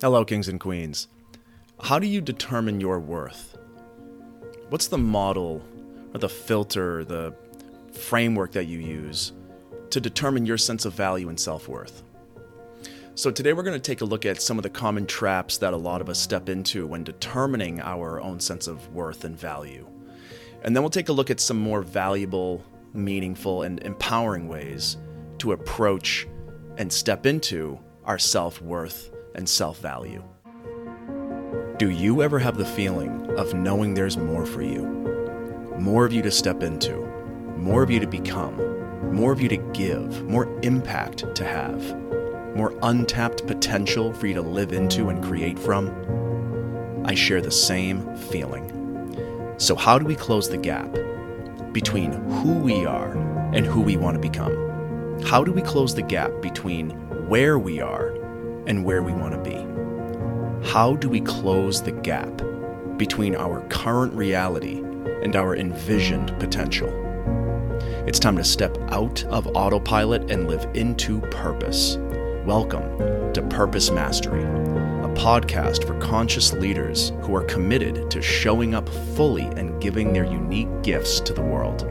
Hello, kings and queens. How do you determine your worth? What's the model or the filter, the framework that you use to determine your sense of value and self worth? So, today we're going to take a look at some of the common traps that a lot of us step into when determining our own sense of worth and value. And then we'll take a look at some more valuable, meaningful, and empowering ways to approach and step into our self worth and self value. Do you ever have the feeling of knowing there's more for you? More of you to step into, more of you to become, more of you to give, more impact to have more untapped potential for you to live into and create from? I share the same feeling. So, how do we close the gap between who we are and who we want to become? How do we close the gap between where we are and where we want to be? How do we close the gap between our current reality and our envisioned potential? It's time to step out of autopilot and live into purpose. Welcome to Purpose Mastery, a podcast for conscious leaders who are committed to showing up fully and giving their unique gifts to the world.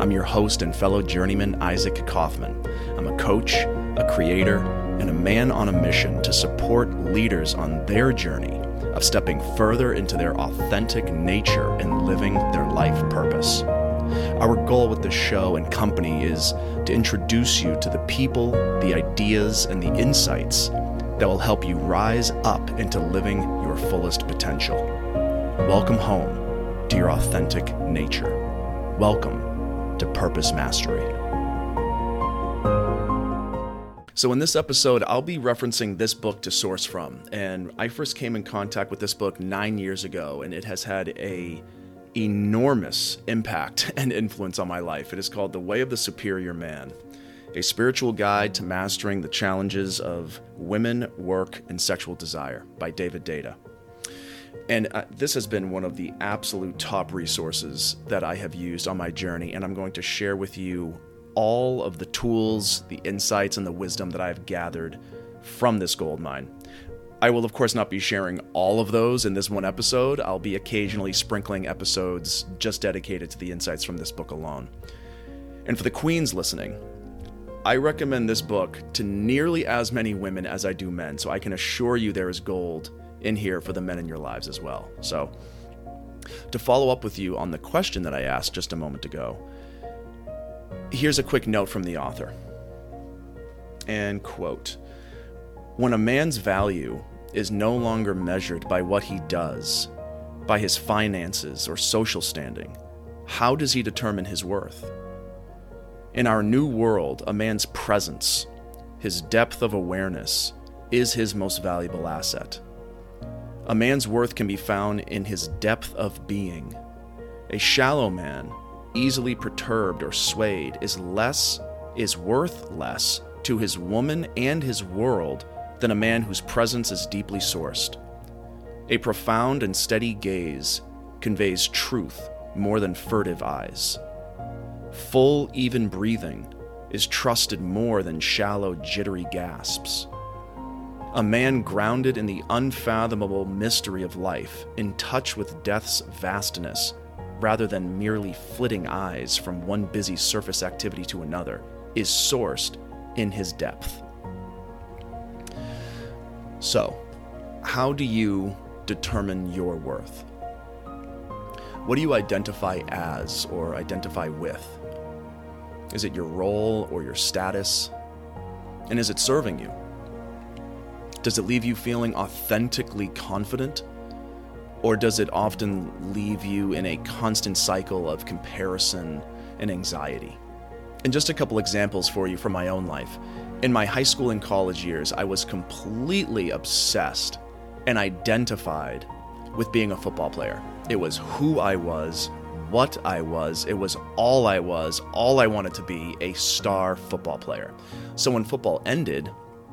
I'm your host and fellow journeyman, Isaac Kaufman. I'm a coach, a creator, and a man on a mission to support leaders on their journey of stepping further into their authentic nature and living their life purpose. Our goal with this show and company is to introduce you to the people, the ideas, and the insights that will help you rise up into living your fullest potential. Welcome home to your authentic nature. Welcome to Purpose Mastery. So, in this episode, I'll be referencing this book to source from. And I first came in contact with this book nine years ago, and it has had a enormous impact and influence on my life. It is called The Way of the Superior Man, a spiritual guide to mastering the challenges of women, work, and sexual desire by David Deida. And uh, this has been one of the absolute top resources that I have used on my journey, and I'm going to share with you all of the tools, the insights, and the wisdom that I've gathered from this gold mine. I will, of course, not be sharing all of those in this one episode. I'll be occasionally sprinkling episodes just dedicated to the insights from this book alone. And for the queens listening, I recommend this book to nearly as many women as I do men, so I can assure you there is gold in here for the men in your lives as well. So, to follow up with you on the question that I asked just a moment ago, here's a quick note from the author. And quote, when a man's value is no longer measured by what he does, by his finances or social standing, how does he determine his worth? In our new world, a man's presence, his depth of awareness, is his most valuable asset. A man's worth can be found in his depth of being. A shallow man, easily perturbed or swayed, is less, is worth less to his woman and his world than a man whose presence is deeply sourced. A profound and steady gaze conveys truth more than furtive eyes. Full, even breathing is trusted more than shallow, jittery gasps. A man grounded in the unfathomable mystery of life, in touch with death's vastness, rather than merely flitting eyes from one busy surface activity to another, is sourced in his depth. So, how do you determine your worth? What do you identify as or identify with? Is it your role or your status? And is it serving you? Does it leave you feeling authentically confident? Or does it often leave you in a constant cycle of comparison and anxiety? And just a couple examples for you from my own life. In my high school and college years, I was completely obsessed and identified with being a football player. It was who I was, what I was, it was all I was, all I wanted to be a star football player. So when football ended,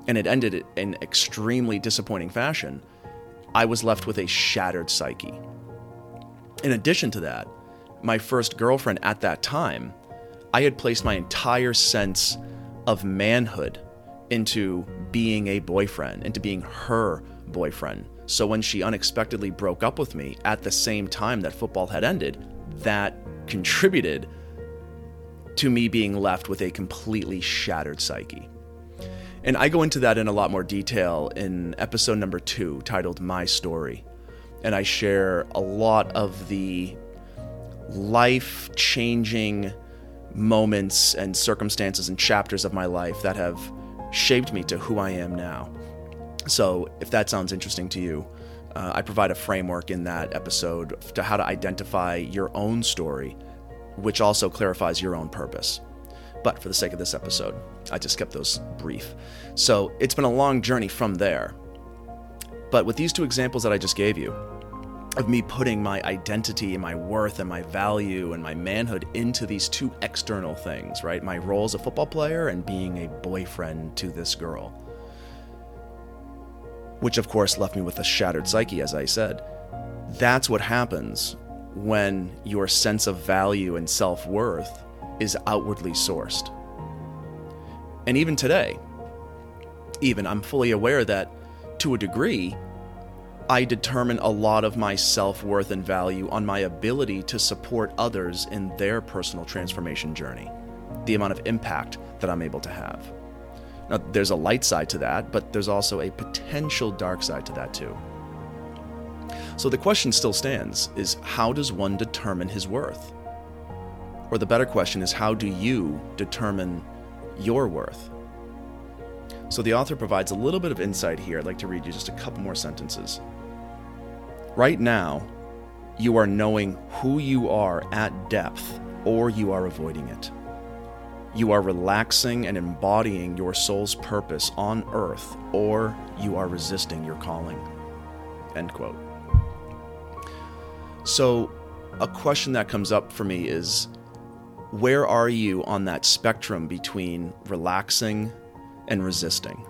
and it ended in extremely disappointing fashion, I was left with a shattered psyche. In addition to that, my first girlfriend at that time, I had placed my entire sense of manhood into being a boyfriend, into being her boyfriend. So when she unexpectedly broke up with me at the same time that football had ended, that contributed to me being left with a completely shattered psyche. And I go into that in a lot more detail in episode number two, titled My Story. And I share a lot of the life changing moments and circumstances and chapters of my life that have shaped me to who I am now. So, if that sounds interesting to you, uh, I provide a framework in that episode to how to identify your own story, which also clarifies your own purpose. But for the sake of this episode, I just kept those brief. So, it's been a long journey from there. But with these two examples that I just gave you, of me putting my identity and my worth and my value and my manhood into these two external things, right? My role as a football player and being a boyfriend to this girl. Which, of course, left me with a shattered psyche, as I said. That's what happens when your sense of value and self worth is outwardly sourced. And even today, even I'm fully aware that to a degree, I determine a lot of my self worth and value on my ability to support others in their personal transformation journey, the amount of impact that I'm able to have. Now, there's a light side to that, but there's also a potential dark side to that too. So the question still stands is how does one determine his worth? Or the better question is how do you determine your worth? So the author provides a little bit of insight here. I'd like to read you just a couple more sentences. Right now, you are knowing who you are at depth, or you are avoiding it. You are relaxing and embodying your soul's purpose on earth, or you are resisting your calling. End quote. So, a question that comes up for me is where are you on that spectrum between relaxing and resisting?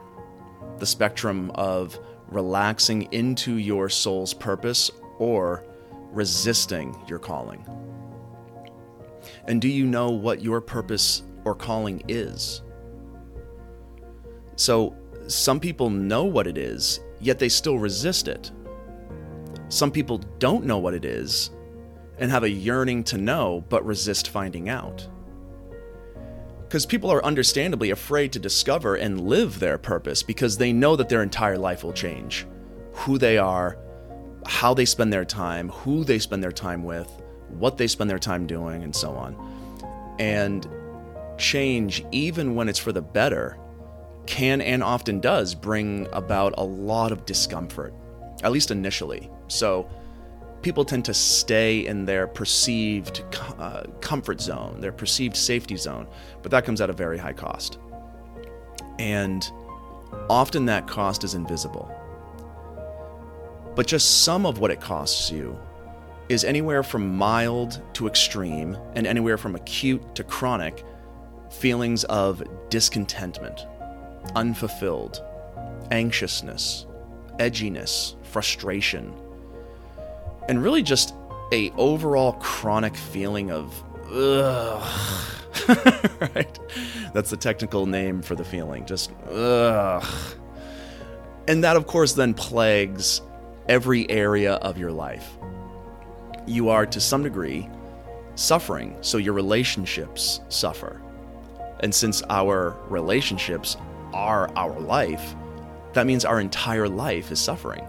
The spectrum of relaxing into your soul's purpose or resisting your calling? And do you know what your purpose or calling is? So, some people know what it is, yet they still resist it. Some people don't know what it is and have a yearning to know but resist finding out because people are understandably afraid to discover and live their purpose because they know that their entire life will change. Who they are, how they spend their time, who they spend their time with, what they spend their time doing, and so on. And change, even when it's for the better, can and often does bring about a lot of discomfort, at least initially. So, people tend to stay in their perceived uh, comfort zone, their perceived safety zone, but that comes at a very high cost. And often that cost is invisible. But just some of what it costs you is anywhere from mild to extreme, and anywhere from acute to chronic feelings of discontentment, unfulfilled, anxiousness, edginess, frustration and really just a overall chronic feeling of ugh. right? That's the technical name for the feeling. Just ugh. And that, of course, then plagues every area of your life. You are, to some degree, suffering, so your relationships suffer. And since our relationships are our life, that means our entire life is suffering.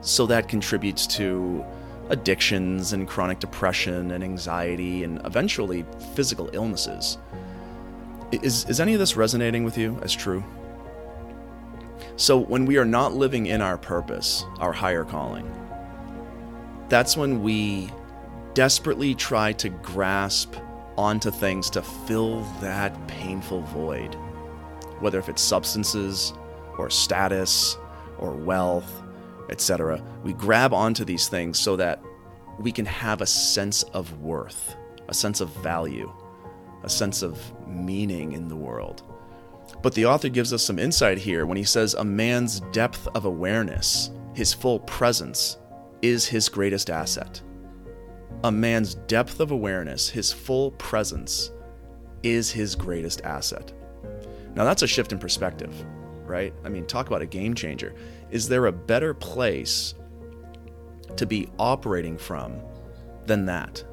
So that contributes to addictions and chronic depression and anxiety and eventually physical illnesses. Is, is any of this resonating with you as true? So, when we are not living in our purpose, our higher calling, that's when we desperately try to grasp onto things to fill that painful void. Whether if it's substances or status or wealth etc. We grab onto these things so that we can have a sense of worth, a sense of value, a sense of meaning in the world. But the author gives us some insight here when he says a man's depth of awareness, his full presence, is his greatest asset. A man's depth of awareness, his full presence, is his greatest asset. Now, that's a shift in perspective, right? I mean, talk about a game changer. Is there a better place to be operating from than that?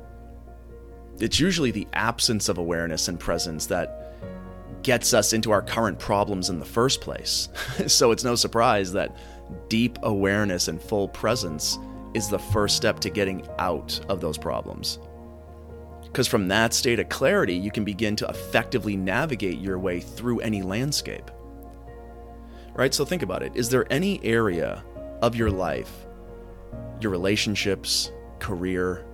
It's usually the absence of awareness and presence that gets us into our current problems in the first place. so it's no surprise that deep awareness and full presence is the first step to getting out of those problems. Because from that state of clarity, you can begin to effectively navigate your way through any landscape. Right? So think about it. Is there any area of your life, your relationships, career,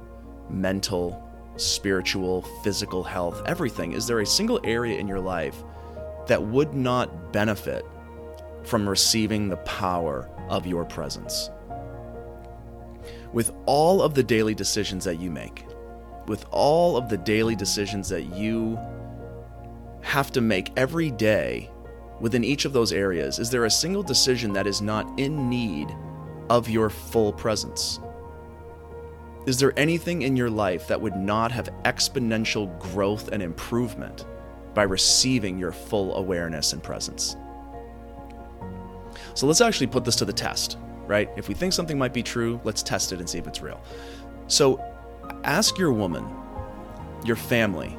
mental, spiritual, physical health, everything, is there a single area in your life that would not benefit from receiving the power of your presence? With all of the daily decisions that you make, with all of the daily decisions that you have to make every day within each of those areas, is there a single decision that is not in need of your full presence? Is there anything in your life that would not have exponential growth and improvement by receiving your full awareness and presence? So let's actually put this to the test, right? If we think something might be true, let's test it and see if it's real. So ask your woman, your family,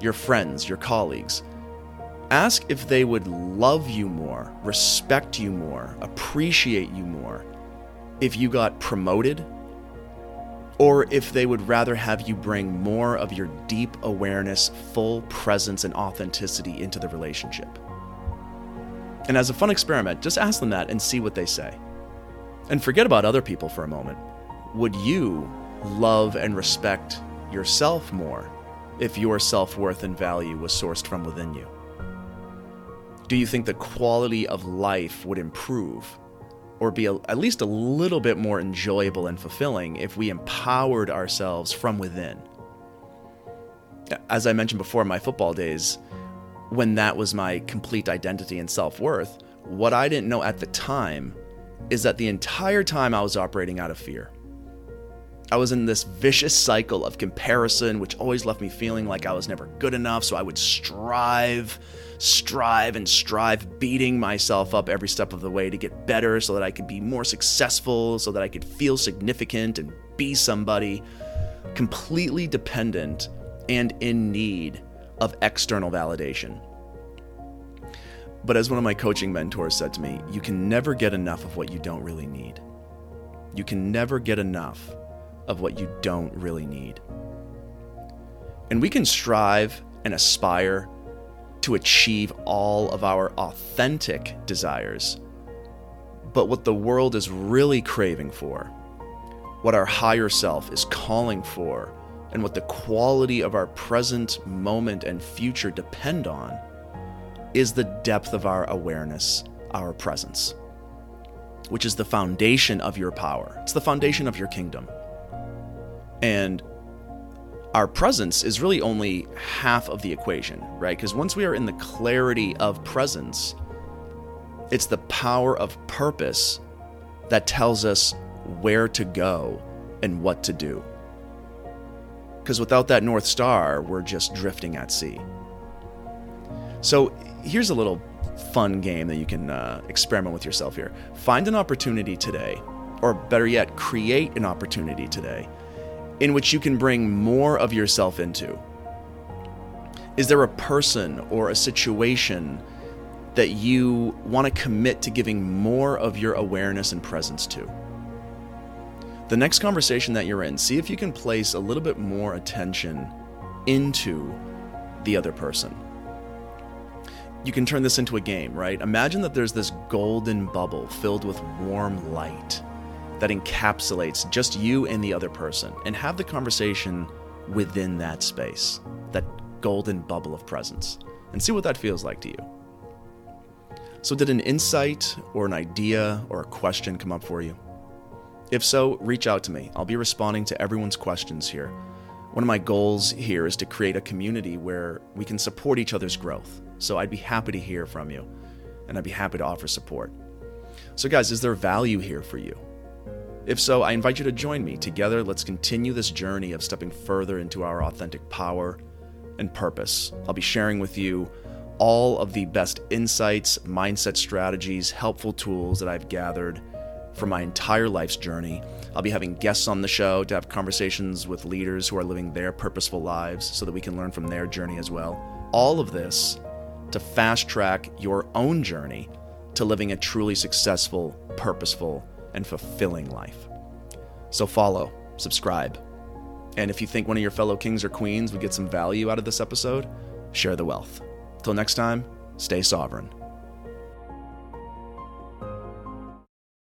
your friends, your colleagues, ask if they would love you more, respect you more, appreciate you more if you got promoted or if they would rather have you bring more of your deep awareness, full presence, and authenticity into the relationship. And as a fun experiment, just ask them that and see what they say. And forget about other people for a moment. Would you love and respect yourself more if your self worth and value was sourced from within you? Do you think the quality of life would improve or be a, at least a little bit more enjoyable and fulfilling if we empowered ourselves from within. As I mentioned before, my football days, when that was my complete identity and self worth, what I didn't know at the time is that the entire time I was operating out of fear. I was in this vicious cycle of comparison, which always left me feeling like I was never good enough. So I would strive strive and strive, beating myself up every step of the way to get better so that I could be more successful, so that I could feel significant and be somebody, completely dependent and in need of external validation. But as one of my coaching mentors said to me, you can never get enough of what you don't really need. You can never get enough of what you don't really need. And we can strive and aspire to achieve all of our authentic desires. But what the world is really craving for, what our higher self is calling for, and what the quality of our present moment and future depend on is the depth of our awareness, our presence, which is the foundation of your power. It's the foundation of your kingdom. And our presence is really only half of the equation, right? Because once we are in the clarity of presence, it's the power of purpose that tells us where to go and what to do. Because without that North Star, we're just drifting at sea. So here's a little fun game that you can uh, experiment with yourself here. Find an opportunity today, or better yet, create an opportunity today in which you can bring more of yourself into? Is there a person or a situation that you want to commit to giving more of your awareness and presence to? The next conversation that you're in, see if you can place a little bit more attention into the other person. You can turn this into a game, right? Imagine that there's this golden bubble filled with warm light that encapsulates just you and the other person and have the conversation within that space, that golden bubble of presence, and see what that feels like to you. So, did an insight or an idea or a question come up for you? If so, reach out to me. I'll be responding to everyone's questions here. One of my goals here is to create a community where we can support each other's growth. So, I'd be happy to hear from you and I'd be happy to offer support. So, guys, is there value here for you? If so, I invite you to join me. Together, let's continue this journey of stepping further into our authentic power and purpose. I'll be sharing with you all of the best insights, mindset strategies, helpful tools that I've gathered for my entire life's journey. I'll be having guests on the show to have conversations with leaders who are living their purposeful lives so that we can learn from their journey as well. All of this to fast track your own journey to living a truly successful, purposeful, and fulfilling life. So follow, subscribe, and if you think one of your fellow kings or queens would get some value out of this episode, share the wealth. Till next time, stay sovereign.